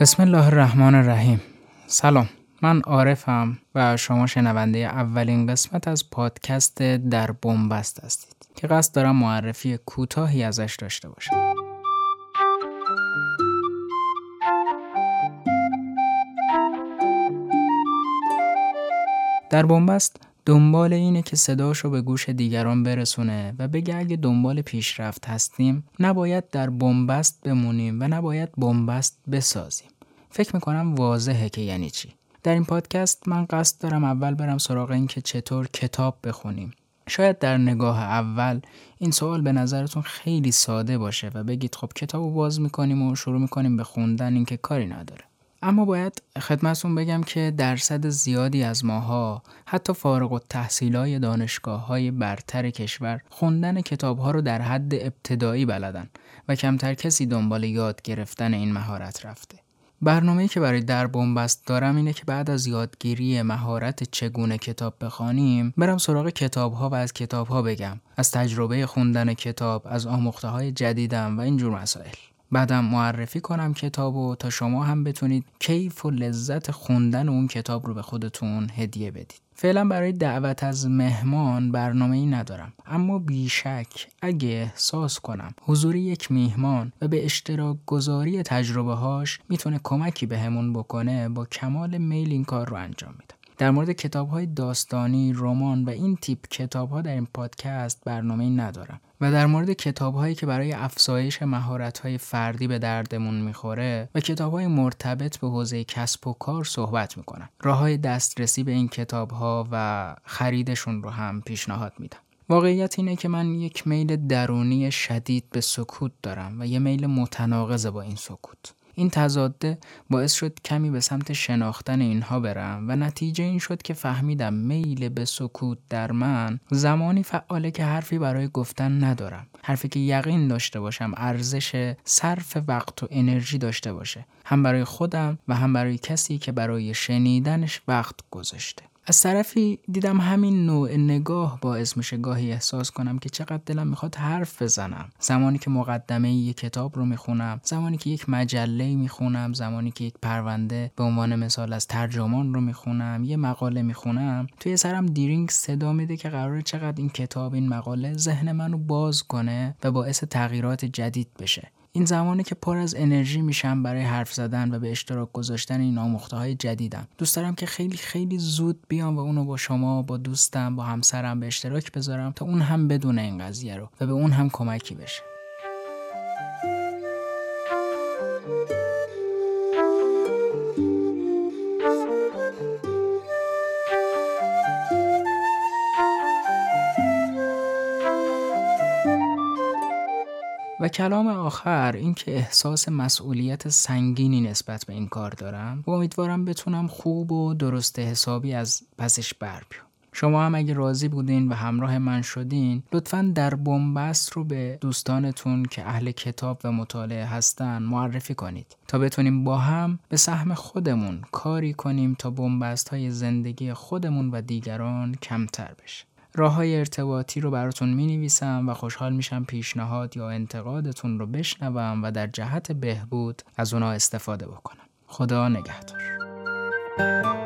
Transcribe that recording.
بسم الله الرحمن الرحیم. سلام. من عارفم و شما شنونده اولین قسمت از پادکست در بنبست هستید که قصد دارم معرفی کوتاهی ازش داشته باشم. در بنبست دنبال اینه که صداشو به گوش دیگران برسونه و بگه اگه دنبال پیشرفت هستیم نباید در بنبست بمونیم و نباید بنبست بسازیم. فکر می‌کنم واضحه که یعنی چی. در این پادکست من قصد دارم اول برم سراغ این که چطور کتاب بخونیم. شاید در نگاه اول این سوال به نظرتون خیلی ساده باشه و بگید خب کتاب رو باز می‌کنیم و شروع می‌کنیم به خوندن اینکه کاری نداره. اما باید خدمتون بگم که درصد زیادی از ماها حتی فارغ و تحصیل دانشگاه های برتر کشور خوندن کتاب ها رو در حد ابتدایی بلدن و کمتر کسی دنبال یاد گرفتن این مهارت رفته. برنامه‌ای که برای در بنبست دارم اینه که بعد از یادگیری مهارت چگونه کتاب بخوانیم برم سراغ کتاب ها و از کتاب ها بگم. از تجربه خوندن کتاب از آموخته های جدیدم و اینجور مسائل. بعدم معرفی کنم کتاب و تا شما هم بتونید کیف و لذت خوندن اون کتاب رو به خودتون هدیه بدید. فعلا برای دعوت از مهمان برنامه ای ندارم. اما بیشک اگه احساس کنم حضور یک میهمان و به اشتراک گذاری تجربه هاش می‌تونه کمکی بهمون به بکنه با کمال میل این کار رو انجام میدم در مورد کتاب های داستانی، رمان و این تیپ کتاب ها در این پادکست برنامه ندارم و در مورد کتاب هایی که برای افزایش مهارت های فردی به دردمون می‌خوره و کتاب های مرتبط به حوزه کسب و کار صحبت می‌کنم. راه های دسترسی به این کتاب ها و خریدشون رو هم پیشنهاد میدم. واقعیت اینه که من یک میل درونی شدید به سکوت دارم و یه میل متناقض با این سکوت. این تضاده باعث شد کمی به سمت شناختن اینها برم و نتیجه این شد که فهمیدم میل به سکوت در من زمانی فعاله که حرفی برای گفتن ندارم. حرفی که یقین داشته باشم ارزش صرف وقت و انرژی داشته باشه. هم برای خودم و هم برای کسی که برای شنیدنش وقت گذاشته. از طرفی دیدم همین نوع نگاه باعث میشه گاهی احساس کنم که چقدر دلم می‌خواد حرف بزنم. زمانی که مقدمه یک کتاب رو می‌خونم زمانی که یک مجله می‌خونم زمانی که یک پرونده به عنوان مثال از ترجمان رو می‌خونم یه مقاله می‌خونم توی سرم دیرینگ صدا میده که قرار چقدر این کتاب این مقاله ذهن منو باز کنه و باعث تغییرات جدید بشه. این زمانی که پر از انرژی میشم برای حرف زدن و به اشتراک گذاشتن این آموخته های جدیدم. دوست دارم که خیلی خیلی زود بیام و اونو با شما با دوستم با همسرم به اشتراک بذارم تا اون هم بدون این قضیه رو و به اون هم کمکی بشه. کلام آخر اینکه احساس مسئولیت سنگینی نسبت به این کار دارم و امیدوارم بتونم خوب و درست حسابی از پسش بر بیام. شما هم اگه راضی بودین و همراه من شدین لطفا در بنبست رو به دوستانتون که اهل کتاب و مطالعه هستن معرفی کنید تا بتونیم با هم به سهم خودمون کاری کنیم تا بنبست های زندگی خودمون و دیگران کمتر بشه. راه های ارتباطی رو براتون می نویسم و خوشحال میشم پیشنهاد یا انتقادتون رو بشنوم و در جهت بهبود از اونا استفاده بکنم. خدا نگهدار.